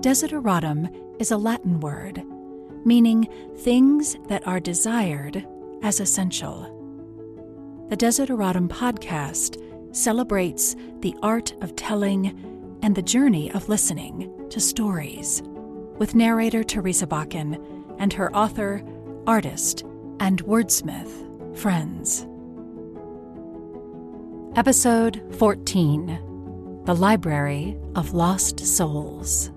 Desideratum is a Latin word meaning things that are desired as essential. The Desideratum podcast celebrates the art of telling and the journey of listening to stories with narrator Teresa Bakken and her author, artist, and wordsmith friends. Episode 14 The Library of Lost Souls.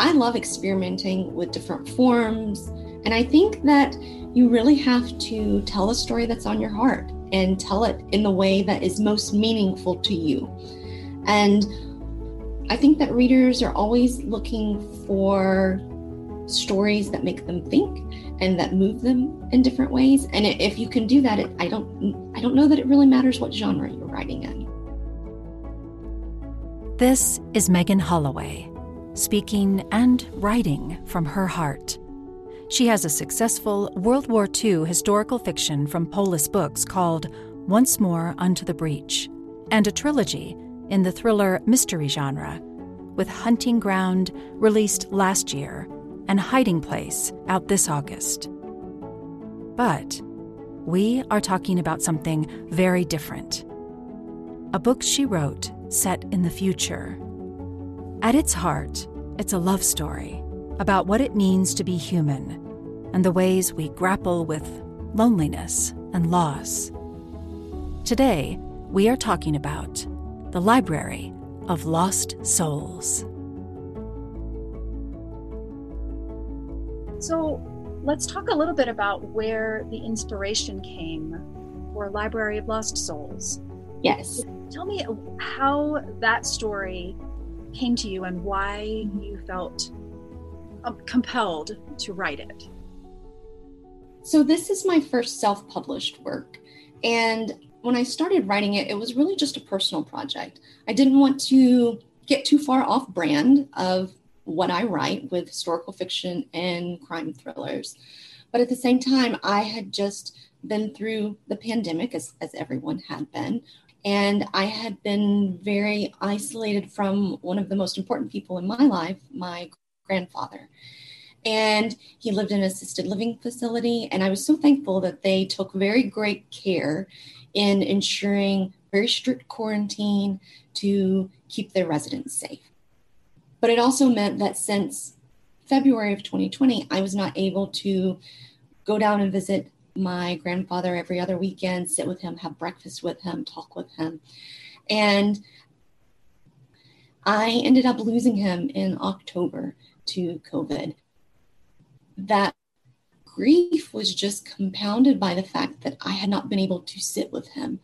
I love experimenting with different forms. And I think that you really have to tell a story that's on your heart and tell it in the way that is most meaningful to you. And I think that readers are always looking for stories that make them think and that move them in different ways. And if you can do that, it, I don't I don't know that it really matters what genre you're writing in. This is Meghan Holloway speaking and writing from her heart. She has a successful World War II historical fiction from Polis Books called Once More Unto the Breach, and a trilogy in the thriller mystery genre, with Hunting Ground, released last year, and Hiding Place, out this August. But we are talking about something very different. A book she wrote set in the future at its heart, it's a love story about what it means to be human and the ways we grapple with loneliness and loss. Today, we are talking about the Library of Lost Souls. So, let's talk a little bit about where the inspiration came for Library of Lost Souls. Yes. Tell me how that story came to you and why you felt um, compelled to write it. So, this is my first self published work. And when I started writing it, it was really just a personal project. I didn't want to get too far off brand of what I write with historical fiction and crime thrillers. But at the same time, I had just been through the pandemic, as, as everyone had been, and I had been very isolated from one of the most important people in my life, my grandfather. And he lived in an assisted living facility. And I was so thankful that they took very great care in ensuring very strict quarantine to keep their residents safe. But it also meant that since February of 2020, I was not able to go down and visit my grandfather every other weekend, sit with him, have breakfast with him, talk with him. And I ended up losing him in October to COVID. That grief was just compounded by the fact that I had not been able to sit with him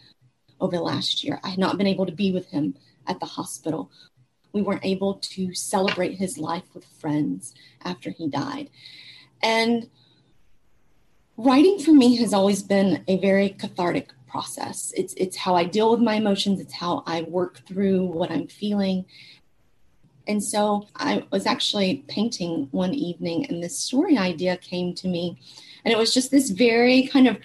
over the last year. I had not been able to be with him at the hospital. We weren't able to celebrate his life with friends after he died. And writing for me has always been a very cathartic process. It's it's how I deal with my emotions, it's how I work through what I'm feeling. And so I was actually painting one evening and this story idea came to me and it was just this very kind of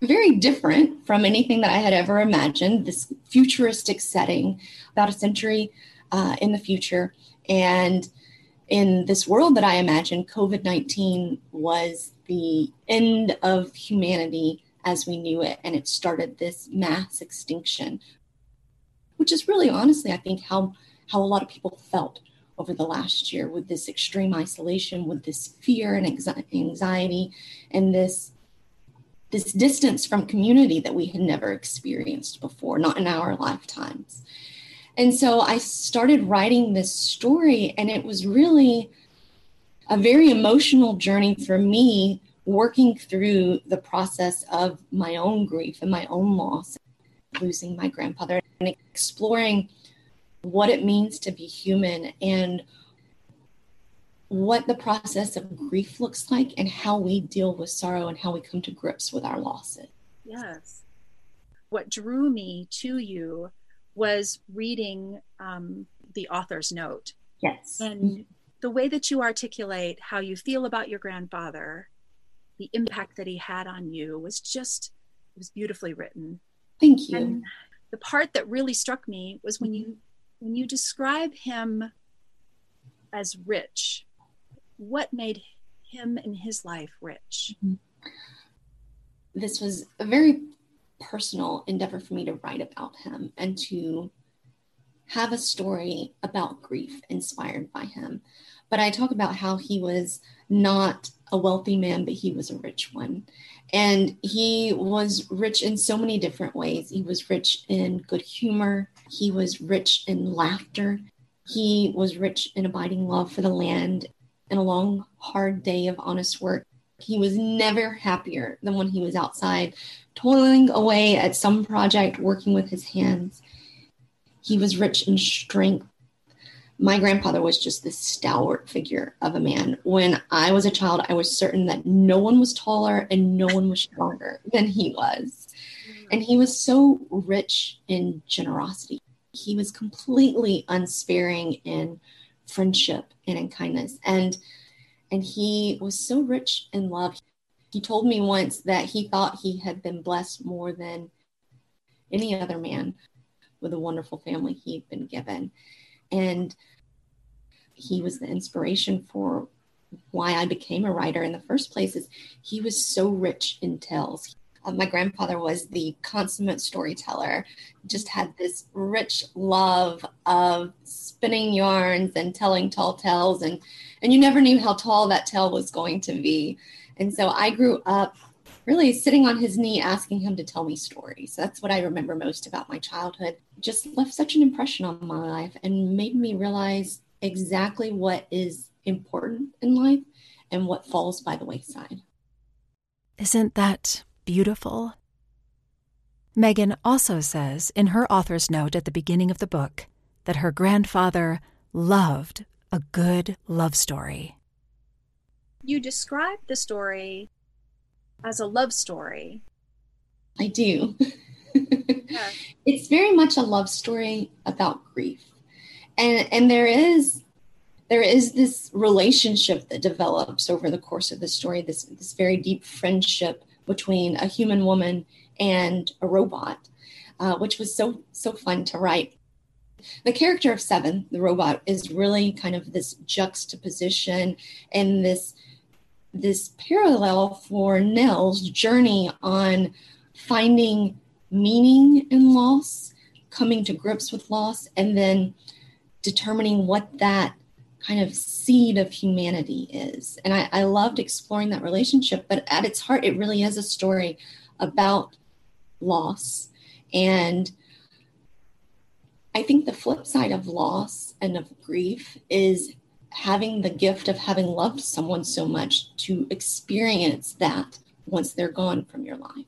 very different from anything that I had ever imagined, this futuristic setting about a century uh, in the future. And in this world that I imagined, COVID 19 was the end of humanity as we knew it, and it started this mass extinction, which is really honestly, I think, how how a lot of people felt over the last year with this extreme isolation, with this fear and anxiety, and this this distance from community that we had never experienced before, not in our lifetimes. And so I started writing this story, and it was really a very emotional journey for me working through the process of my own grief and my own loss, losing my grandfather, and exploring what it means to be human and what the process of grief looks like and how we deal with sorrow and how we come to grips with our losses. Yes. What drew me to you was reading um, the author's note. Yes. And the way that you articulate how you feel about your grandfather, the impact that he had on you was just it was beautifully written. Thank you. And the part that really struck me was when you when you describe him as rich, what made him and his life rich? Mm-hmm. This was a very personal endeavor for me to write about him and to have a story about grief inspired by him. But I talk about how he was not a wealthy man, but he was a rich one. And he was rich in so many different ways. He was rich in good humor, he was rich in laughter, he was rich in abiding love for the land and a long, hard day of honest work. He was never happier than when he was outside, toiling away at some project, working with his hands. He was rich in strength. My grandfather was just this stalwart figure of a man. When I was a child, I was certain that no one was taller and no one was stronger than he was. And he was so rich in generosity. He was completely unsparing in friendship and in kindness. And and he was so rich in love. He told me once that he thought he had been blessed more than any other man with a wonderful family he'd been given. And he was the inspiration for why I became a writer in the first place is he was so rich in tales. Uh, my grandfather was the consummate storyteller, just had this rich love of spinning yarns and telling tall tales and and you never knew how tall that tale was going to be. And so I grew up really sitting on his knee asking him to tell me stories. That's what I remember most about my childhood. Just left such an impression on my life and made me realize exactly what is important in life and what falls by the wayside. Isn't that beautiful? Meghan also says in her author's note at the beginning of the book that her grandfather loved a good love story. You describe the story as a love story. I do. yeah. It's very much a love story about grief. And and there is there is this relationship that develops over the course of the story, this this very deep friendship between a human woman and a robot, uh, which was so so fun to write. The character of Seven, the robot, is really kind of this juxtaposition and this this parallel for Nell's journey on finding meaning in loss, coming to grips with loss, and then determining what that kind of seed of humanity is. And I, I loved exploring that relationship, but at its heart, it really is a story about loss and I think the flip side of loss and of grief is having the gift of having loved someone so much to experience that once they're gone from your life.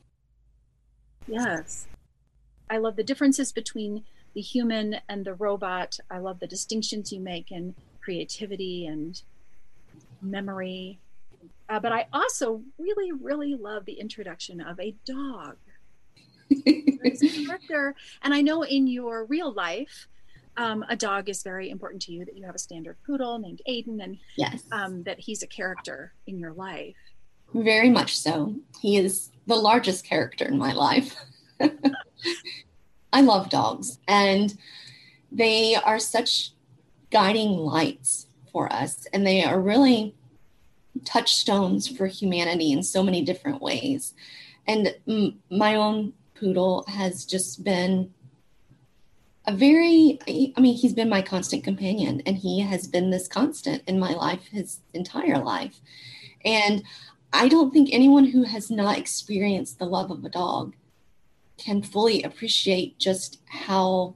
Yes. I love the differences between the human and the robot. I love the distinctions you make in creativity and memory. Uh, but I also really, really love the introduction of a dog character. And I know in your real life, um, a dog is very important to you. That you have a standard poodle named Aiden, and yes, um, that he's a character in your life. Very much so. He is the largest character in my life. I love dogs, and they are such guiding lights for us, and they are really touchstones for humanity in so many different ways. And m- my own Poodle has just been a very, I mean, he's been my constant companion and he has been this constant in my life his entire life. And I don't think anyone who has not experienced the love of a dog can fully appreciate just how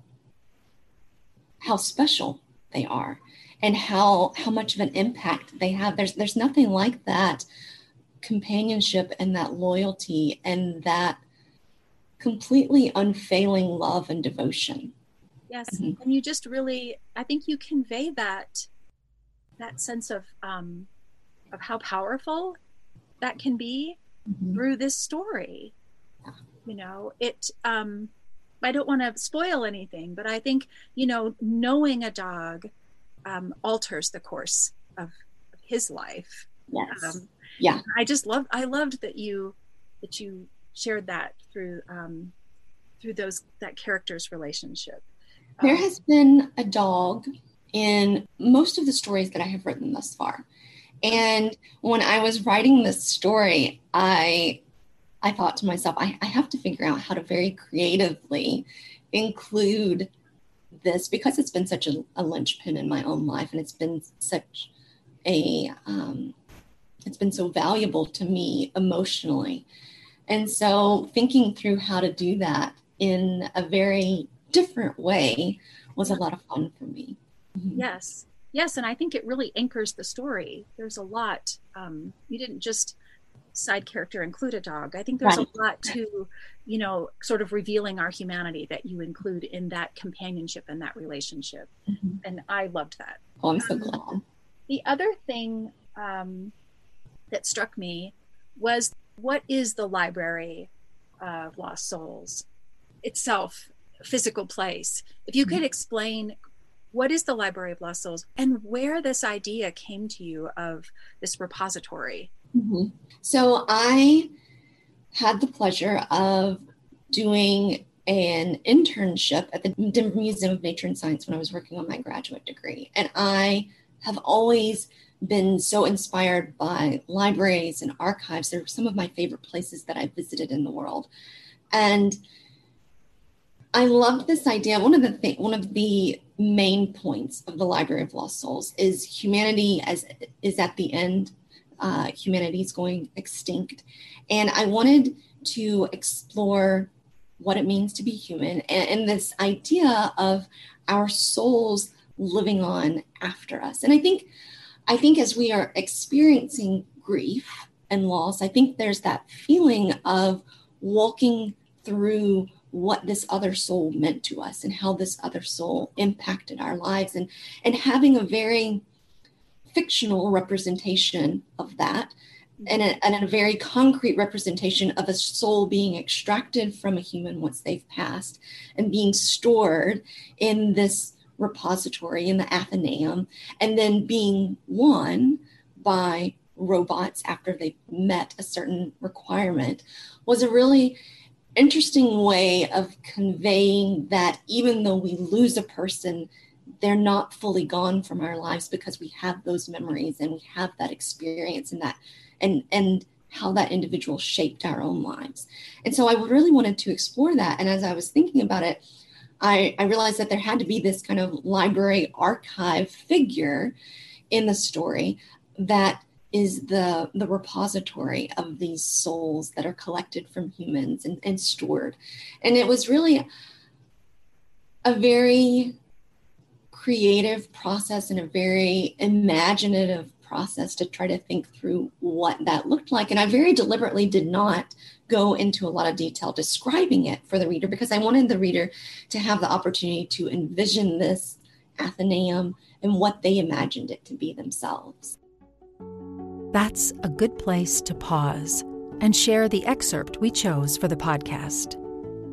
how special they are and how how much of an impact they have there's there's nothing like that companionship and that loyalty and that completely unfailing love and devotion. Yes, mm-hmm. and you just really, I think you convey that that sense of um, of how powerful that can be mm-hmm. through this story. Yeah. You know, it. Um, I don't want to spoil anything, but I think you know, knowing a dog um, alters the course of, his life. Yes. Um, yeah. I just love. I loved that you that you shared that through um, through those that character's relationship. There has been a dog in most of the stories that I have written thus far. And when I was writing this story, I I thought to myself, I, I have to figure out how to very creatively include this because it's been such a, a linchpin in my own life and it's been such a um, it's been so valuable to me emotionally. And so thinking through how to do that in a very different way was a lot of fun for me. Mm-hmm. yes. Yes. And i think it really anchors the story. There's a lot um, you didn't just side character include a dog i think there's right. a lot to you know sort of revealing our humanity that you include in that companionship and that relationship mm-hmm. and i loved that oh i'm so glad the other thing um, that struck me was what is the library of lost souls itself physical place if you could mm-hmm. explain what is the library of lost souls and where this idea came to you of this repository mm-hmm. so i had the pleasure of doing an internship at the denver museum of nature and science when i was working on my graduate degree and i have always been so inspired by libraries and archives. They're some of my favorite places that I've visited in the world. And I loved this idea. One of the th- one of the main points of the Library of Lost Souls is humanity as is at the end. Uh, humanity is going extinct, and I wanted to explore what it means to be human and, and this idea of our souls living on after us. And I think I think as we are experiencing grief and loss, I think there's that feeling of walking through what this other soul meant to us and how this other soul impacted our lives and and having a very fictional representation of that mm-hmm. and a, and a very concrete representation of a soul being extracted from a human once they've passed and being stored in this repository in the Athenaeum and then being won by robots after they met a certain requirement was a really interesting way of conveying that even though we lose a person, they're not fully gone from our lives because we have those memories and we have that experience and that and and how that individual shaped our own lives. And so I really wanted to explore that. And as I was thinking about it, I, I realized that there had to be this kind of library archive figure in the story that is the the repository of these souls that are collected from humans and, and stored and it was really a very creative process and a very imaginative process to try to think through what that looked like and i very deliberately did not go into a lot of detail describing it for the reader because I wanted the reader to have the opportunity to envision this Athenaeum and what they imagined it to be themselves. That's a good place to pause and share the excerpt we chose for the podcast.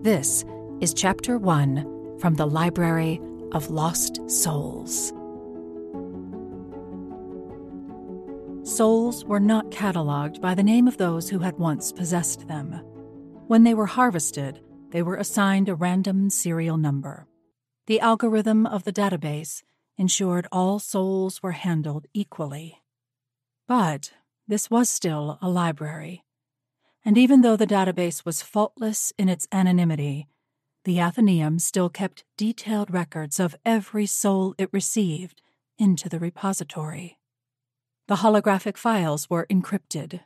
This is Chapter 1 from the Library of Lost Souls. Souls were not catalogued by the name of those who had once possessed them. When they were harvested, they were assigned a random serial number. The algorithm of the database ensured all souls were handled equally. But this was still a library. And even though the database was faultless in its anonymity, the Athenaeum still kept detailed records of every soul it received into the repository. The holographic files were encrypted.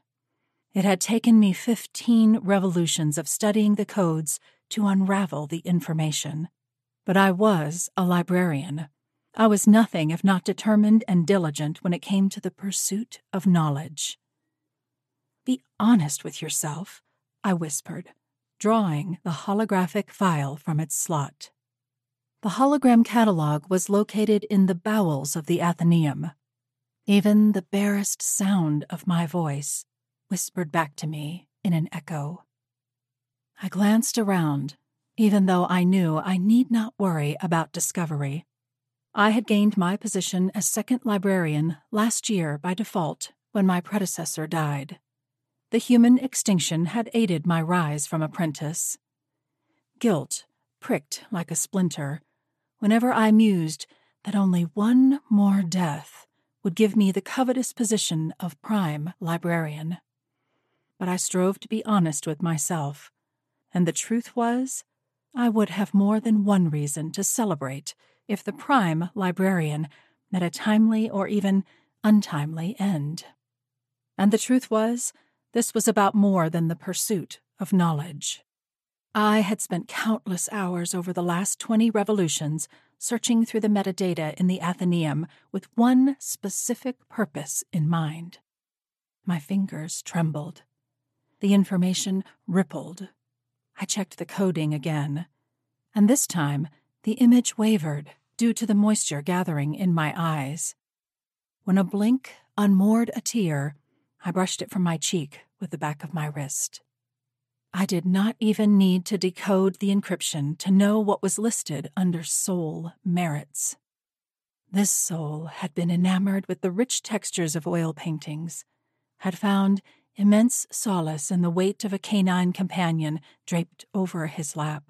It had taken me 15 revolutions of studying the codes to unravel the information. But I was a librarian. I was nothing if not determined and diligent when it came to the pursuit of knowledge. Be honest with yourself, I whispered, drawing the holographic file from its slot. The hologram catalog was located in the bowels of the Athenaeum, even the barest sound of my voice whispered back to me in an echo. I glanced around, even though I knew I need not worry about discovery. I had gained my position as second librarian last year by default when my predecessor died. The human extinction had aided my rise from apprentice. Guilt, pricked like a splinter, whenever I mused that only one more death would give me the covetous position of prime librarian. But I strove to be honest with myself, and the truth was, I would have more than one reason to celebrate if the prime librarian met a timely or even untimely end. And the truth was, this was about more than the pursuit of knowledge. I had spent countless hours over the last 20 revolutions searching through the metadata in the Athenaeum with one specific purpose in mind. My fingers trembled. The information rippled. I checked the coding again, and this time the image wavered due to the moisture gathering in my eyes. When a blink unmoored a tear, I brushed it from my cheek with the back of my wrist. I did not even need to decode the encryption to know what was listed under soul merits. This soul had been enamored with the rich textures of oil paintings, had found immense solace in the weight of a canine companion draped over his lap,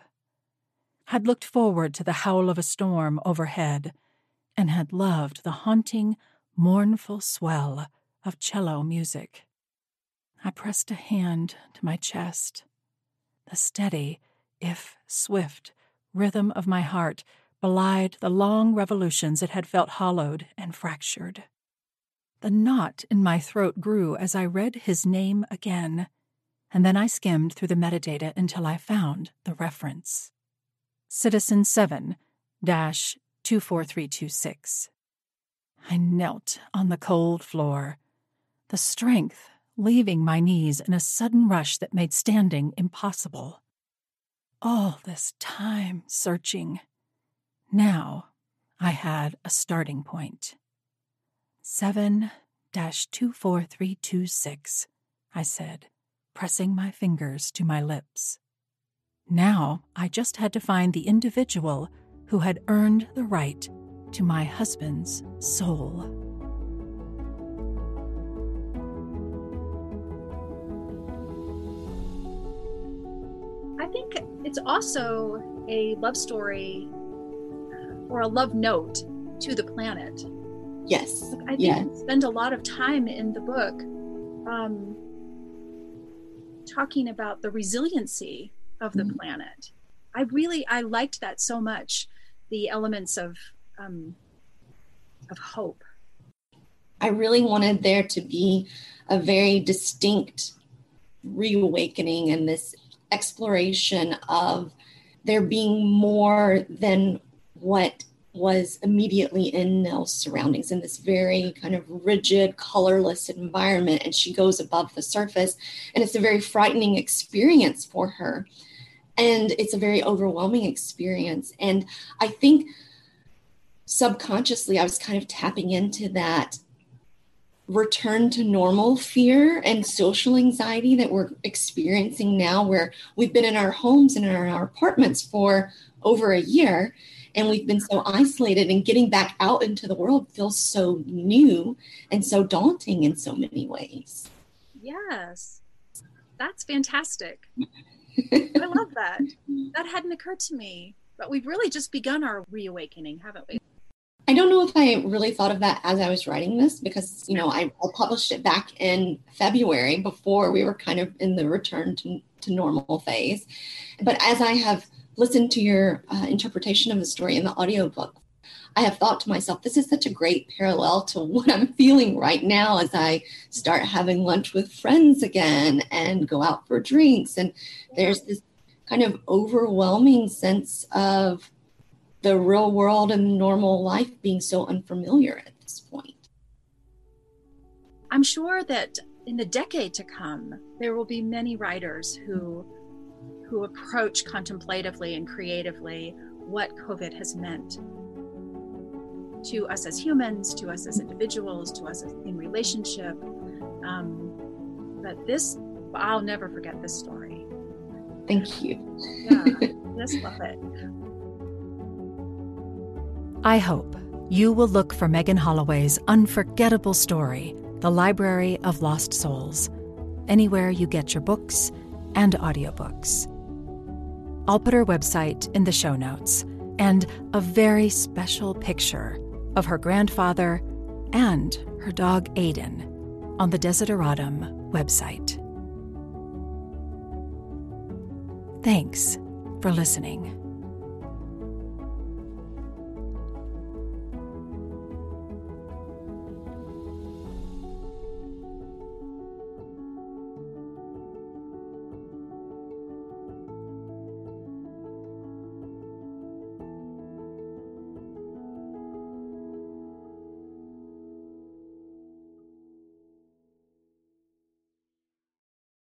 had looked forward to the howl of a storm overhead, and had loved the haunting, mournful swell of cello music. I pressed a hand to my chest the steady, if swift, rhythm of my heart belied the long revolutions it had felt hollowed and fractured. The knot in my throat grew as I read his name again, and then I skimmed through the metadata until I found the reference. Citizen 7 24326. I knelt on the cold floor. The strength leaving my knees in a sudden rush that made standing impossible. All this time searching. Now I had a starting point. 7 24326, I said, pressing my fingers to my lips. Now I just had to find the individual who had earned the right to my husband's soul. Think it's also a love story or a love note to the planet. Yes. I think yes. spend a lot of time in the book um, talking about the resiliency of the mm-hmm. planet. I really I liked that so much, the elements of um, of hope. I really wanted there to be a very distinct reawakening and this exploration of there being more than what was immediately in Nell's surroundings in this very kind of rigid, colorless environment. And she goes above the surface, and it's a very frightening experience for her. And it's a very overwhelming experience. And I think subconsciously, I was kind of tapping into that return to normal fear and social anxiety that we're experiencing now, where we've been in our homes and in our apartments for over a year and we've been so isolated and getting back out into the world feels so new and so daunting in so many ways. Yes. That's fantastic. I love that. That hadn't occurred to me. But we've really just begun our reawakening, haven't we? I don't know if I really thought of that as I was writing this because, you know, I, I published it back in February before we were kind of in the return to, to normal phase. But as I have listened to your uh, interpretation of the story in the audiobook, I have thought to myself, this is such a great parallel to what I'm feeling right now as I start having lunch with friends again and go out for drinks. And there's this kind of overwhelming sense of the real world and normal life being so unfamiliar at this point. I'm sure that in the decade to come, there will be many writers who who approach contemplatively and creatively what COVID has meant to us as humans, to us as individuals, to us in relationship. Um, but this, I'll never forget this story. Thank you. yeah, just love it. I hope you will look for Meghan Holloway's unforgettable story, The Library of Lost Souls, anywhere you get your books and audiobooks. I'll put her website in the show notes and a very special picture of her grandfather and her dog Aiden on the Desideratum website. Thanks for listening.